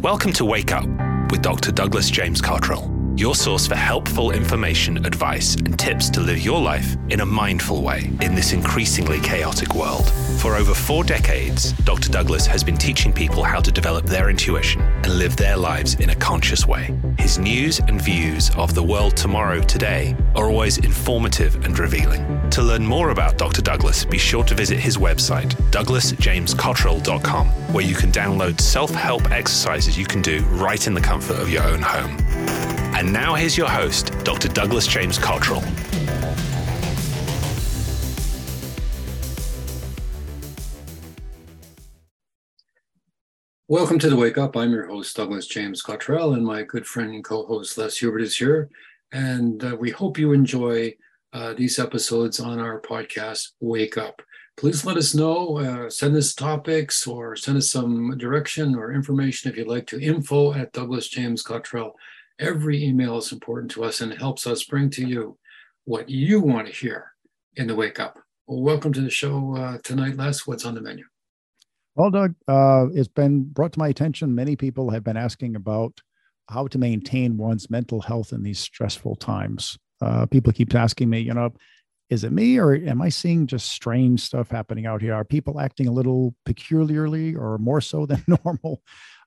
Welcome to Wake Up with Dr. Douglas James Cottrell, your source for helpful information, advice, and tips to live your life in a mindful way in this increasingly chaotic world. For over four decades, Dr. Douglas has been teaching people how to develop their intuition and live their lives in a conscious way. His news and views of the world tomorrow today are always informative and revealing. To learn more about Dr. Douglas, be sure to visit his website, douglasjamescottrell.com, where you can download self help exercises you can do right in the comfort of your own home. And now here's your host, Dr. Douglas James Cottrell. Welcome to the Wake Up. I'm your host, Douglas James Cottrell, and my good friend and co host, Les Hubert, is here. And uh, we hope you enjoy uh, these episodes on our podcast, Wake Up. Please let us know, uh, send us topics or send us some direction or information if you'd like to info at Douglas James Cottrell. Every email is important to us and helps us bring to you what you want to hear in the Wake Up. Well, welcome to the show uh, tonight, Les. What's on the menu? Well, Doug, uh, it's been brought to my attention. Many people have been asking about how to maintain one's mental health in these stressful times. Uh, people keep asking me, you know, is it me or am I seeing just strange stuff happening out here? Are people acting a little peculiarly or more so than normal?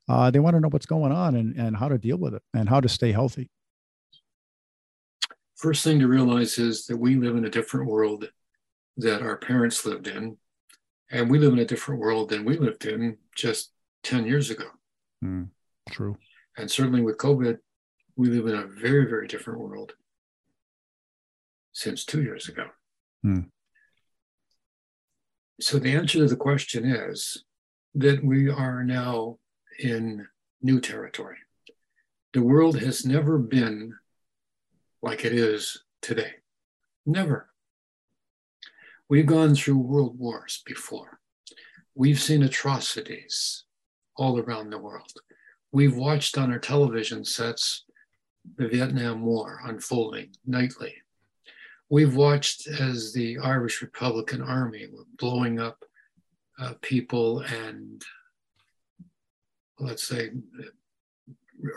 Uh, they want to know what's going on and, and how to deal with it and how to stay healthy. First thing to realize is that we live in a different world that our parents lived in and we live in a different world than we lived in just 10 years ago. Mm, true. And certainly with COVID, we live in a very, very different world since two years ago. Mm. So the answer to the question is that we are now in new territory. The world has never been like it is today. Never. We've gone through world wars before. We've seen atrocities all around the world. We've watched on our television sets the Vietnam War unfolding nightly. We've watched as the Irish Republican Army were blowing up uh, people and, let's say,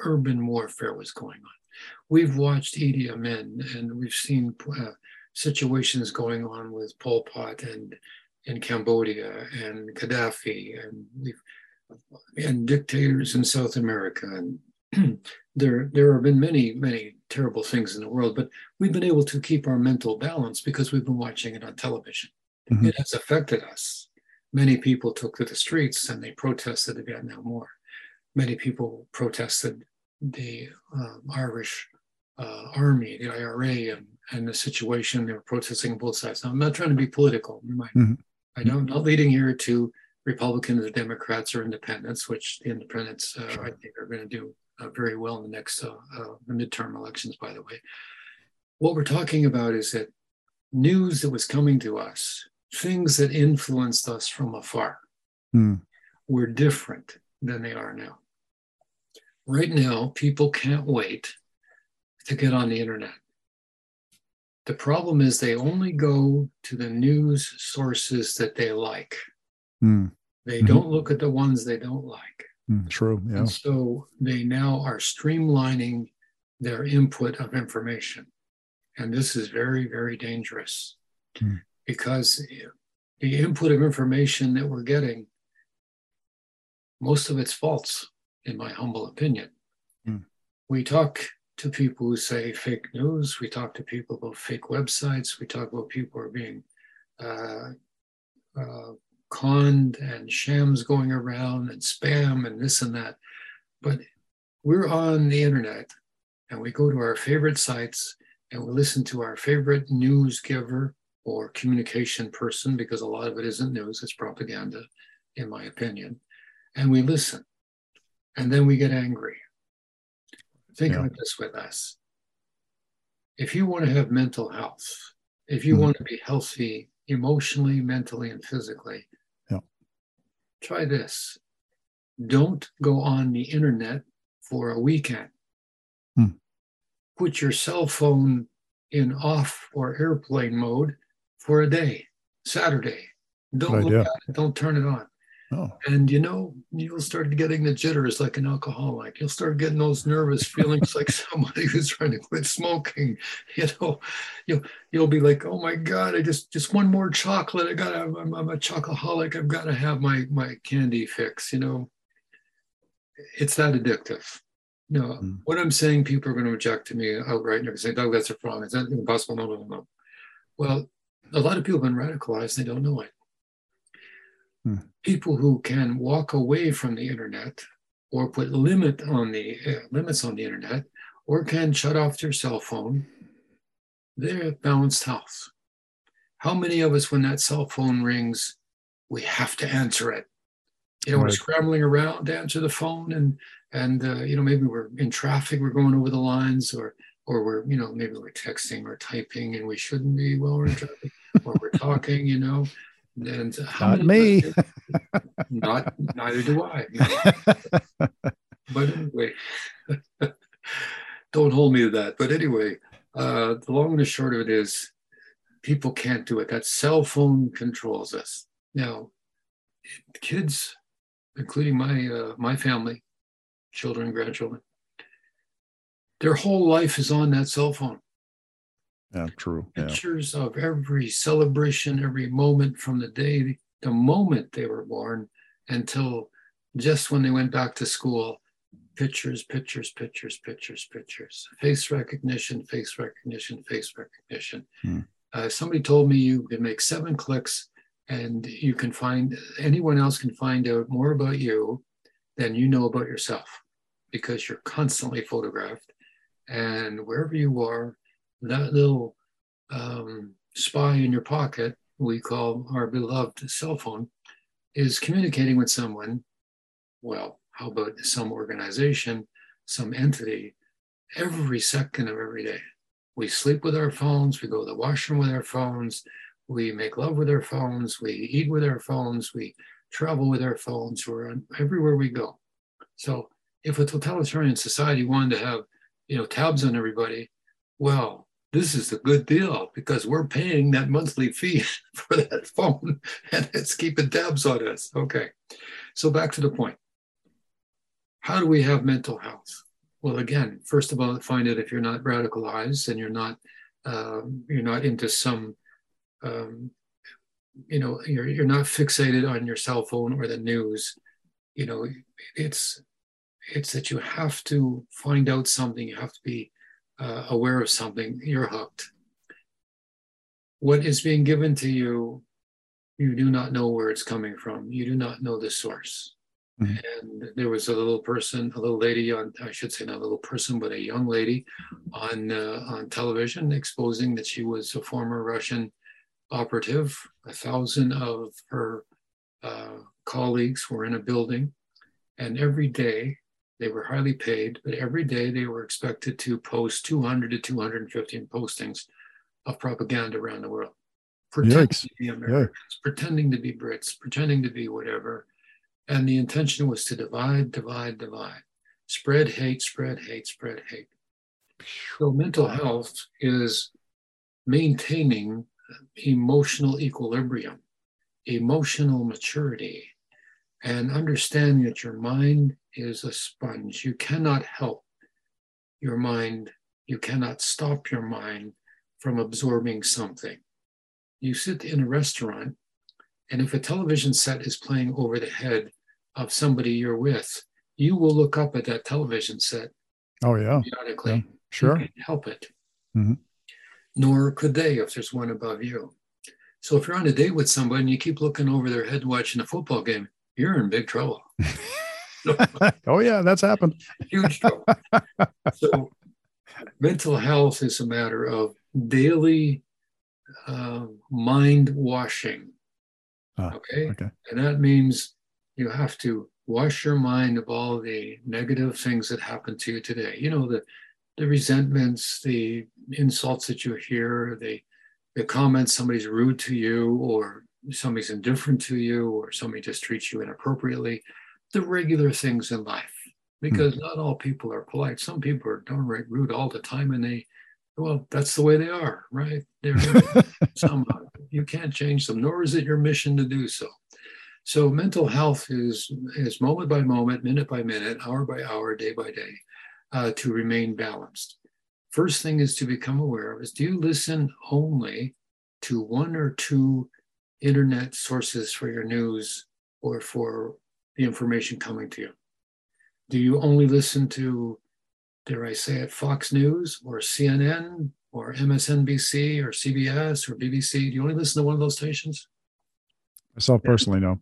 urban warfare was going on. We've watched Idi Amin and we've seen uh, situations going on with Pol Pot and in Cambodia and Gaddafi and and dictators in South America and there there have been many many terrible things in the world but we've been able to keep our mental balance because we've been watching it on television mm-hmm. it has affected us many people took to the streets and they protested the Vietnam War many people protested the um, Irish uh, army the IRA and and the situation. They were protesting on both sides. Now, I'm not trying to be political. Mm-hmm. I know I'm not leading here to Republicans or Democrats or independents, which the independents uh, sure. I think are going to do uh, very well in the next uh, uh, the midterm elections. By the way, what we're talking about is that news that was coming to us, things that influenced us from afar, mm. were different than they are now. Right now, people can't wait to get on the internet the problem is they only go to the news sources that they like. Mm. They mm-hmm. don't look at the ones they don't like. Mm, true. Yeah. And so they now are streamlining their input of information. And this is very, very dangerous mm. because the input of information that we're getting, most of it's false, in my humble opinion. Mm. We talk to people who say fake news. We talk to people about fake websites. We talk about people who are being uh, uh, conned and shams going around and spam and this and that. But we're on the internet and we go to our favorite sites and we listen to our favorite news giver or communication person because a lot of it isn't news, it's propaganda, in my opinion. And we listen. And then we get angry Think yeah. of this with us. If you want to have mental health, if you mm-hmm. want to be healthy emotionally, mentally, and physically, yeah. try this. Don't go on the internet for a weekend. Hmm. Put your cell phone in off or airplane mode for a day, Saturday. Don't look at it, don't turn it on. Oh. And you know, you'll start getting the jitters like an alcoholic. You'll start getting those nervous feelings like somebody who's trying to quit smoking. You know, you'll you'll be like, oh my God, I just just one more chocolate. I gotta I'm, I'm a chocoholic. I've got to have my my candy fix, you know. It's that addictive. No, Mm. what I'm saying, people are going to reject to me outright and they're going to say, Doug, that's wrong. Is that impossible? No, no, no, no. Well, a lot of people have been radicalized, they don't know it. Hmm. People who can walk away from the internet or put limit on the uh, limits on the internet or can shut off their cell phone, they're balanced health. How many of us, when that cell phone rings, we have to answer it? You know, we're scrambling around to answer the phone, and and uh, you know maybe we're in traffic, we're going over the lines, or or we're you know maybe we're texting or typing, and we shouldn't be while we're in traffic, or we're talking, you know. And Not me. not neither do I. But anyway, don't hold me to that. But anyway, uh, the long and the short of it is people can't do it. That cell phone controls us. Now, kids, including my uh, my family, children, grandchildren, their whole life is on that cell phone. Yeah, true. Yeah. Pictures of every celebration, every moment from the day, the moment they were born until just when they went back to school. Pictures, pictures, pictures, pictures, pictures. Face recognition, face recognition, face recognition. Hmm. Uh, somebody told me you can make seven clicks and you can find anyone else can find out more about you than you know about yourself because you're constantly photographed. And wherever you are, that little um, spy in your pocket, we call our beloved cell phone, is communicating with someone. Well, how about some organization, some entity, every second of every day? We sleep with our phones, we go to the washroom with our phones, we make love with our phones, we eat with our phones, we travel with our phones, we're on everywhere we go. So if a totalitarian society wanted to have, you know, tabs on everybody, well, this is a good deal because we're paying that monthly fee for that phone and it's keeping tabs on us. Okay. So back to the point. How do we have mental health? Well, again, first of all, find out if you're not radicalized and you're not um, you're not into some um, you know you're you're not fixated on your cell phone or the news. You know, it's it's that you have to find out something. You have to be uh, aware of something. You're hooked. What is being given to you, you do not know where it's coming from. You do not know the source. Mhm. And there was a little person, a little lady on, I should say not a little person, but a young lady on uh, on television exposing that she was a former Russian operative. A thousand of her uh, colleagues were in a building, and every day they were highly paid, but every day they were expected to post 200 to 215 postings of propaganda around the world, pretending Yikes. to be Americans, pretending to be Brits, pretending to be whatever. And the intention was to divide, divide, divide, spread hate, spread hate, spread hate. So mental health is maintaining emotional equilibrium, emotional maturity, and understanding that your mind is a sponge. You cannot help your mind, you cannot stop your mind from absorbing something. You sit in a restaurant, and if a television set is playing over the head of somebody you're with, you will look up at that television set Oh yeah, periodically. yeah. Sure. can't help it. Mhm. Nor could they if there's one above you. So if you're on a date with somebody and you keep looking over their head watching a football game, you're in big trouble. oh yeah, that's happened. Huge trouble. so mental health is a matter of daily uh, mind washing. Ah, okay. okay. And that means you have to wash your mind of all the negative things that happened to you today. You know, the the resentments, the insults that you hear, the the comments somebody's rude to you or somebody's indifferent to you or somebody just treats you inappropriately, the regular things in life. Because not all people are polite. Some people are downright rude all the time and they well, that's the way they are, right? They're somehow you can't change them, nor is it your mission to do so. So mental health is is moment by moment, minute by minute, hour by hour, day by day, uh, to remain balanced. First thing is to become aware of is do you listen only to one or two internet sources for your news or for the information coming to you? Do you only listen to, dare I say it, Fox News or CNN or MSNBC or CBS or BBC? Do you only listen to one of those stations? Myself personally, no.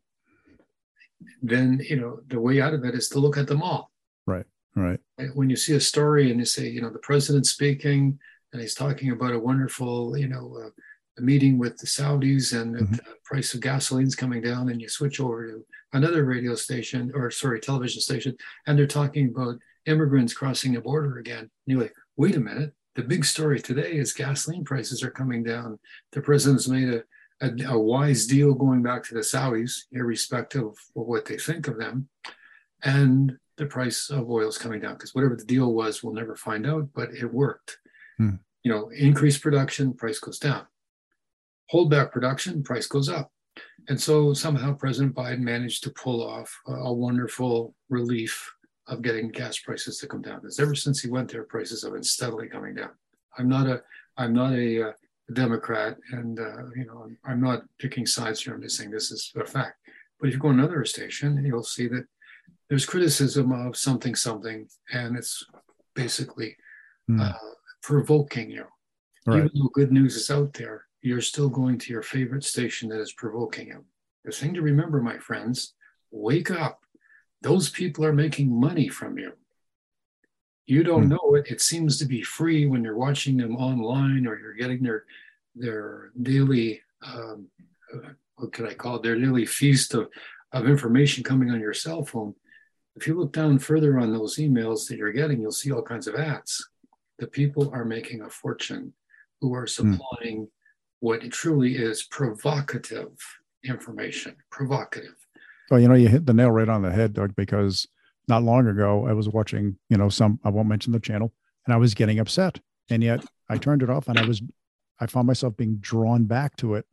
Then, you know, the way out of it is to look at them all. Right, right. When you see a story and you say, you know, the president's speaking and he's talking about a wonderful, you know, uh, a meeting with the Saudis and mm-hmm. the price of gasoline's coming down, and you switch over to another radio station or sorry, television station, and they're talking about immigrants crossing the border again. And you're like, wait a minute, the big story today is gasoline prices are coming down. The president's made a, a, a wise deal going back to the Saudis, irrespective of what they think of them. And the price of oil is coming down because whatever the deal was, we'll never find out, but it worked. Hmm. You know, increase production, price goes down. Hold back production, price goes up. And so somehow President Biden managed to pull off a, wonderful relief of getting gas prices to come down. Because ever since he went there, prices have been steadily coming down. I'm not a I'm not a, uh, Democrat, and uh, you know I'm, I'm, not picking sides here. I'm just saying this is a fact. But if you go another station, you'll see that there's criticism of something something, and it's basically mm. uh, provoking you. Right. Even though good news is out there, you're still going to your favorite station that is provoking you. The thing to remember, my friends, wake up. Those people are making money from you. You don't hmm. know it. It seems to be free when you're watching them online or you're getting their their daily um, uh, what could I call it? Their daily feast of, of information coming on your cell phone. If you look down further on those emails that you're getting, you'll see all kinds of ads. The people are making a fortune who are hmm. supplying what truly is provocative information. Provocative. Well, you know, you hit the nail right on the head, Doug, because not long ago I was watching, you know, some, I won't mention the channel, and I was getting upset. And yet I turned it off and I was, I found myself being drawn back to it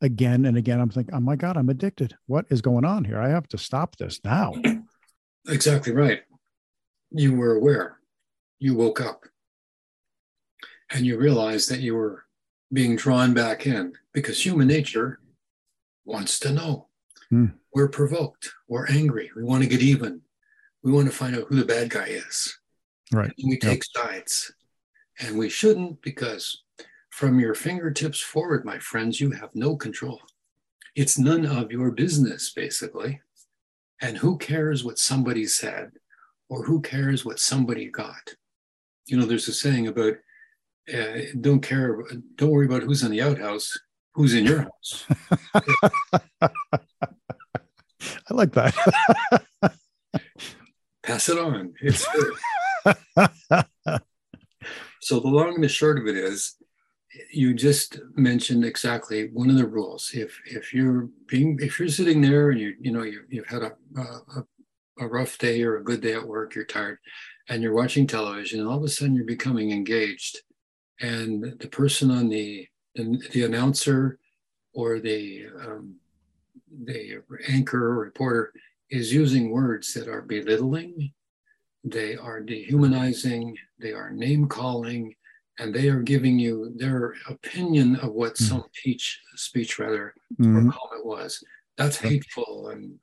again and again. I'm thinking, oh my God, I'm addicted. What is going on here? I have to stop this now. Exactly right. You were aware, you woke up, and you realized that you were being drawn back in because human nature wants to know. Hmm. We're provoked, we're angry, we want to get even, we want to find out who the bad guy is. Right. And we take yep. sides. And we shouldn't because from your fingertips forward, my friends, you have no control. It's none of your business, basically. And who cares what somebody said or who cares what somebody got? You know, there's a saying about uh, don't care, don't worry about who's in the outhouse, who's in your house. I like that. Pass it on. It's so the long and the short of it is, you just mentioned exactly one of the rules. If if you're being if you're sitting there and you you know you, you've had a, a a rough day or a good day at work, you're tired, and you're watching television, and all of a sudden you're becoming engaged and the person on the the, the announcer or the um, the anchor or reporter is using words that are belittling, they are dehumanizing, they are name calling, and they are giving you their opinion of what mm. some speech speech rather mm-hmm. or comment was. That's hateful and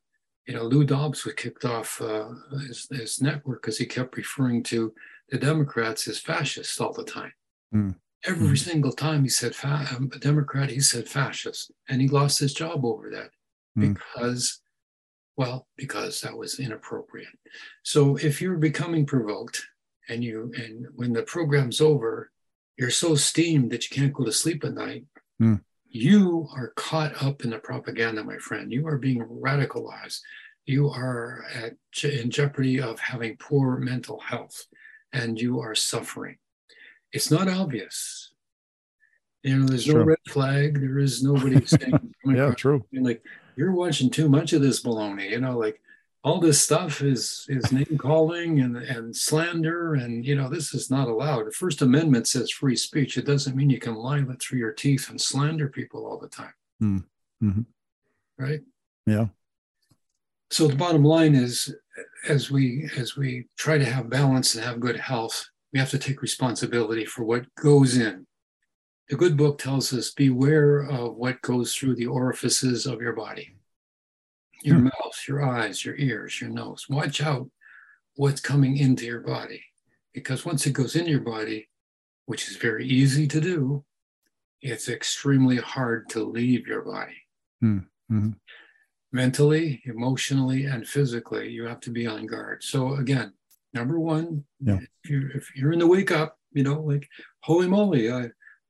you know, Lou Dobbs was kicked off uh, his, his network because he kept referring to the Democrats as fascists all the time. Mm. Every mm. single time he said fa- um, a Democrat, he said fascist, and he lost his job over that mm. because, well, because that was inappropriate. So if you're becoming provoked, and you and when the program's over, you're so steamed that you can't go to sleep at night. Mm. You are caught up in the propaganda, my friend. You are being radicalized. You are at, in jeopardy of having poor mental health, and you are suffering it's not obvious. You know, there's no red flag. There is nobody saying, yeah, true. Like you're watching too much of this baloney. You know, like all this stuff is is name calling and and slander, and you know this is not allowed. The First Amendment says free speech. It doesn't mean you can lie through your teeth and slander people all the time. Mm. Mm-hmm. Right? Yeah. So the bottom line is, as we as we try to have balance and have good health, we have to take responsibility for what goes in. The good book tells us beware of what goes through the orifices of your body your hmm. mouth, your eyes, your ears, your nose. Watch out what's coming into your body. Because once it goes in your body, which is very easy to do, it's extremely hard to leave your body. Mm-hmm. Mentally, emotionally, and physically, you have to be on guard. So, again, number one, yeah. if, you're, if you're in the wake up, you know, like, holy moly, I,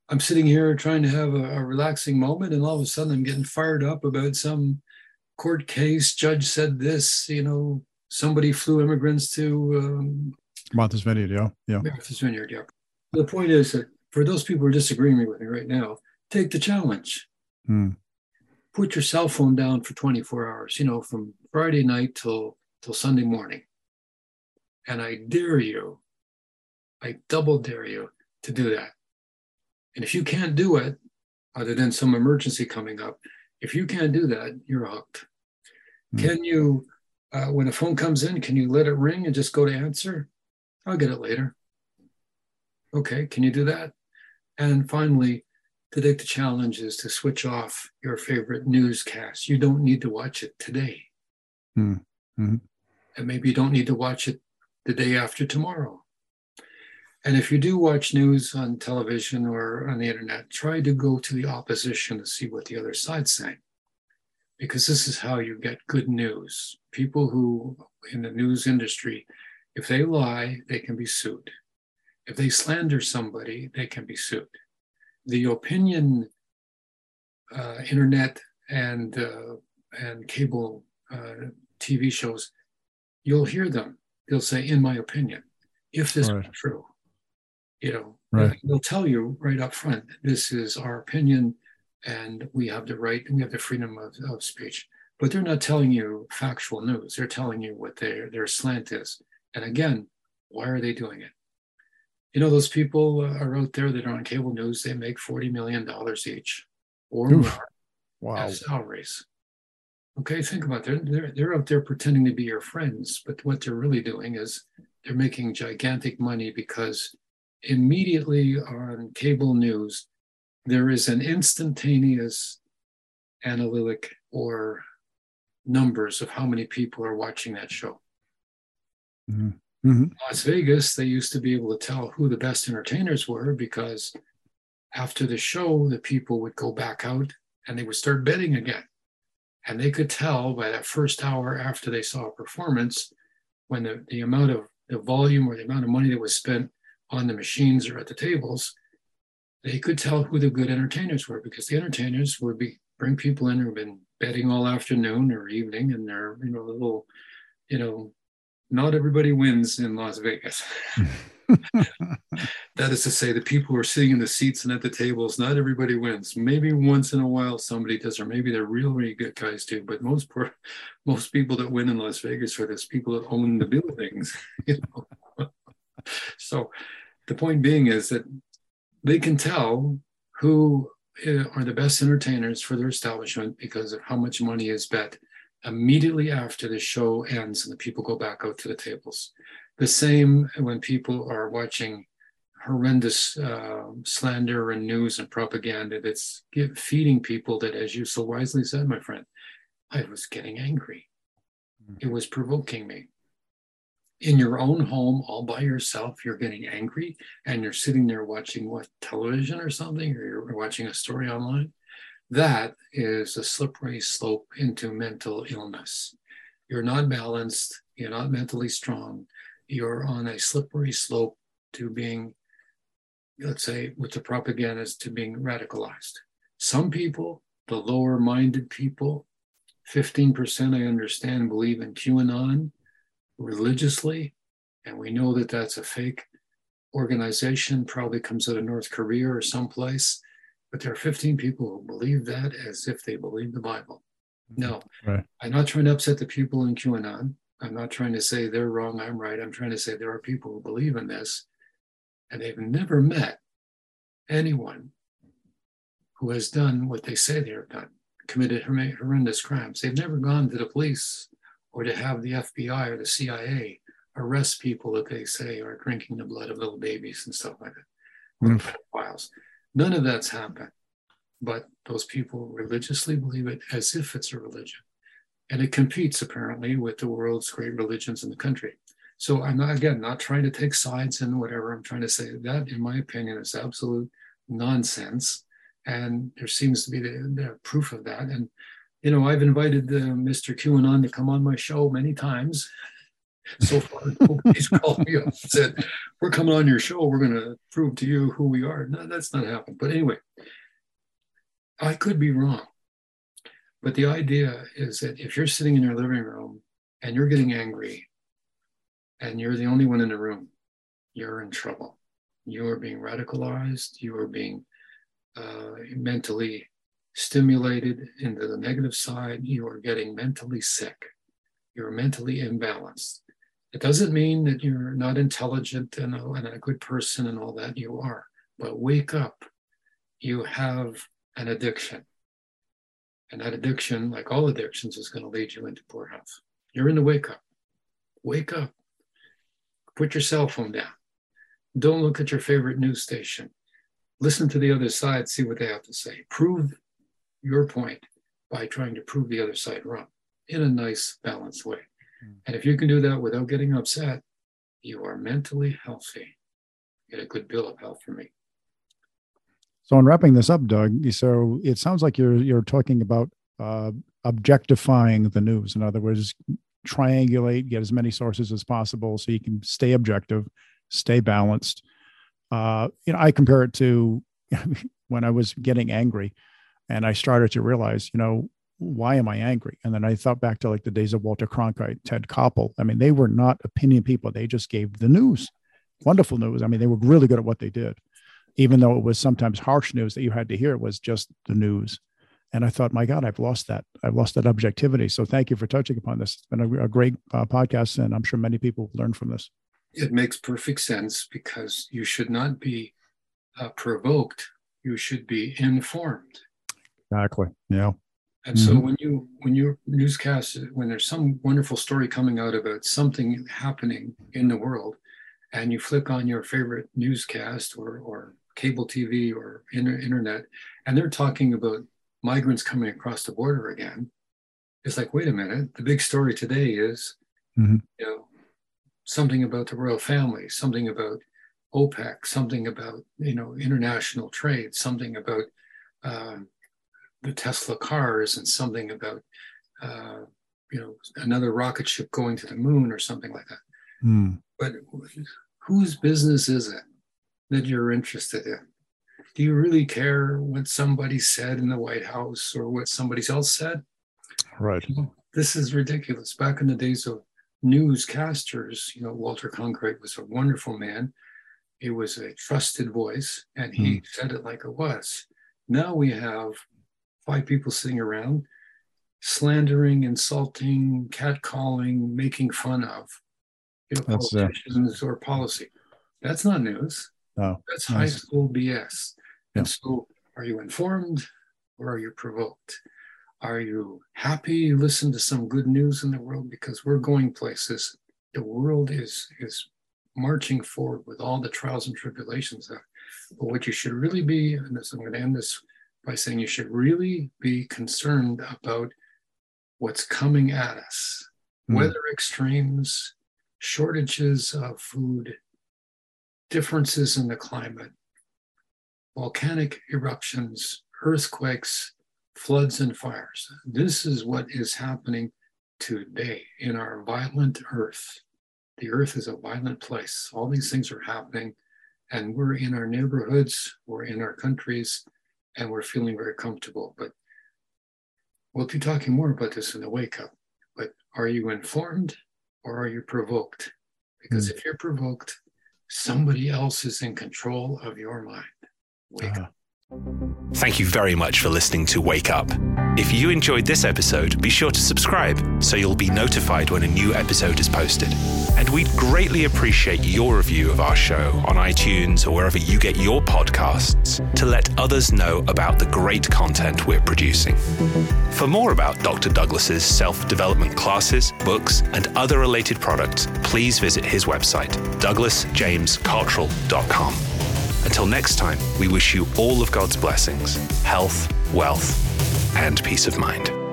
I'm sitting here trying to have a, a relaxing moment, and all of a sudden I'm getting fired up about some court case. Judge said this, you know, somebody flew immigrants to um, Martha's Vineyard. Yeah. Yeah. Martha's Vineyard. Yeah. The point is that for those people who are disagreeing with me right now, take the challenge. Hmm. Put your cell phone down for 24 hours, you know, from Friday night till till Sunday morning. And I dare you, I double dare you to do that. And if you can't do it, other than some emergency coming up, if you can't do that, you're hooked. Mm. Can you, uh, when a phone comes in, can you let it ring and just go to answer? I'll get it later. Okay, can you do that? And finally, to take the challenge is to switch off your favorite newscast. You don't need to watch it today. Mm. Mm-hmm. And maybe you don't need to watch it the day after tomorrow. And if you do watch news on television or on the internet, try to go to the opposition to see what the other side's saying. Because this is how you get good news. People who in the news industry, if they lie, they can be sued. If they slander somebody, they can be sued. The opinion, uh, internet, and uh, and cable uh, TV shows, you'll hear them. They'll say, "In my opinion," if this right. is true you know right. they'll tell you right up front this is our opinion and we have the right and we have the freedom of, of speech but they're not telling you factual news they're telling you what their their slant is and again why are they doing it you know those people uh, are out there that are on cable news they make 40 million dollars each or Oof. more wow salaries okay think about it they're, they're, they're out there pretending to be your friends but what they're really doing is they're making gigantic money because immediately on cable news, there is an instantaneous analytic or numbers of how many people are watching that show. Mm-hmm. Mm-hmm. Las Vegas, they used to be able to tell who the best entertainers were because after the show, the people would go back out and they would start betting again. And they could tell by that first hour after they saw a performance when the, the amount of the volume or the amount of money that was spent on the machines or at the tables, they could tell who the good entertainers were because the entertainers would be bring people in who've been betting all afternoon or evening and they're you know a little you know not everybody wins in las vegas that is to say the people who are sitting in the seats and at the tables not everybody wins maybe once in a while somebody does or maybe they're really, really good guys too but most poor, most people that win in las vegas are those people that own the buildings you know so the point being is that they can tell who eh, are the best entertainers for their establishment because of how much money is bet immediately after the show ends and the people go back out to the tables. The same when people are watching horrendous uh, slander and news and propaganda that's give, feeding people that, as you so wisely said, my friend, I was getting angry. Mm-hmm. It was provoking me in your own home all by yourself you're getting angry and you're sitting there watching what television or something or you're watching a story online that is a slippery slope into mental illness you're not balanced you're not mentally strong you're on a slippery slope to being let's say with the propagandists to being radicalized some people the lower minded people 15% i understand believe in qanon religiously, and we know that that's a fake organization, probably comes out of North Korea or someplace. But there are 15 people who believe that as if they believe the Bible. Mm-hmm. No, right. I'm not trying to upset the people in QAnon. I'm not trying to say they're wrong, I'm right. I'm trying to say there are people who believe in this, and they've never met anyone who has done what they say they have done, committed horrendous crimes. They've never gone to the police or to have the FBI or the CIA arrest people that they say are drinking the blood of little babies and stuff like that, mm. pedophiles. None of that's happened. But those people religiously believe it as if it's a religion. And it competes apparently with the world's great religions in the country. So I'm not, again, not trying to take sides and whatever. I'm trying to say that, in my opinion, is absolute nonsense. And there seems to be the, the proof of that. And, you know, I've invited uh, Mr. QAnon to come on my show many times. So far, nobody's called me up and said, We're coming on your show. We're going to prove to you who we are. No, that's not happened. But anyway, I could be wrong. But the idea is that if you're sitting in your living room and you're getting angry and you're the only one in the room, you're in trouble. You are being radicalized. You are being uh, mentally stimulated into the negative side. You are getting mentally sick. You're mentally imbalanced. It doesn't mean that you're not intelligent and a, and a good person and all that. You are. But wake up. You have an addiction. And that addiction, like all addictions, is going to lead you into poor health. You're in the wake up. Wake up. Put your cell phone down. Don't look at your favorite news station. Listen to the other side, see what they have to say. Prove your point by trying to prove the other side wrong in a nice, balanced way. Mm. And if you can do that without getting upset, you are mentally healthy. Get a good bill of health for me. So, in wrapping this up, Doug, so it sounds like you're you're talking about uh, objectifying the news. In other words, triangulate, get as many sources as possible, so you can stay objective, stay balanced. Uh, you know, I compare it to when I was getting angry, and I started to realize, you know, why am I angry? And then I thought back to like the days of Walter Cronkite, Ted Koppel. I mean, they were not opinion people; they just gave the news, wonderful news. I mean, they were really good at what they did even though it was sometimes harsh news that you had to hear, it was just the news. And I thought, my God, I've lost that. I've lost that objectivity. So thank you for touching upon this. It's been a, a great uh, podcast, and I'm sure many people learn from this. It makes perfect sense because you should not be uh, provoked. You should be informed. Exactly. Yeah. And mm-hmm. so when you when you newscast when there's some wonderful story coming out about something happening in the world, and you flick on your favorite newscast or or cable TV or inter- internet, and they're talking about migrants coming across the border again. It's like, wait a minute, the big story today is, mm-hmm. you know, something about the royal family, something about OPEC, something about you know international trade, something about uh, the Tesla cars, and something about uh, you know another rocket ship going to the moon or something like that. Mm. But whose business is it that you're interested in? Do you really care what somebody said in the White House or what somebody else said? Right. You know, this is ridiculous. Back in the days of newscasters, you know, Walter Cronkite was a wonderful man. He was a trusted voice and he mm. said it like it was. Now we have five people sitting around slandering, insulting, catcalling, making fun of you know, politicians uh, or policy. That's not news. No, that's high school BS. Yeah. And so, are you informed or are you provoked? Are you happy you listen to some good news in the world because we're going places? The world is is marching forward with all the trials and tribulations. Of, But what you should really be, and this, I'm going to end this by saying you should really be concerned about what's coming at us, mm. weather extremes, shortages of food, differences in the climate, volcanic eruptions, earthquakes, floods, and fires. This is what is happening today in our violent earth. The earth is a violent place. All these things are happening, and we're in our neighborhoods, we're in our countries, and we're feeling very comfortable. But we'll be talking more about this in the wake up. But are you informed? or are you provoked? Because mm. if you're provoked, somebody else is in control of your mind. Wake uh-huh. up. Thank you very much for listening to Wake Up. If you enjoyed this episode, be sure to subscribe so you'll be notified when a new episode is posted. And we'd greatly appreciate your review of our show on iTunes or wherever you get your podcasts to let others know about the great content we're producing. For more about Dr. Douglas's self-development classes, books, and other related products, please visit his website, douglasjamescottrell.com. Until next time, we wish you all of God's blessings, health, wealth, and peace of mind.